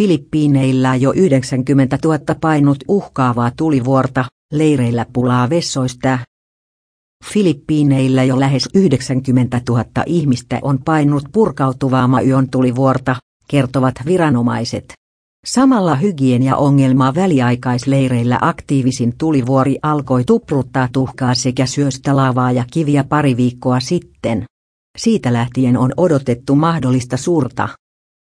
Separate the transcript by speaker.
Speaker 1: Filippiineillä jo 90 000 painut uhkaavaa tulivuorta, leireillä pulaa vessoista. Filippiineillä jo lähes 90 000 ihmistä on painut purkautuvaa Mayon tulivuorta, kertovat viranomaiset. Samalla hygieniaongelma väliaikaisleireillä aktiivisin tulivuori alkoi tupruttaa tuhkaa sekä syöstä laavaa ja kiviä pari viikkoa sitten. Siitä lähtien on odotettu mahdollista suurta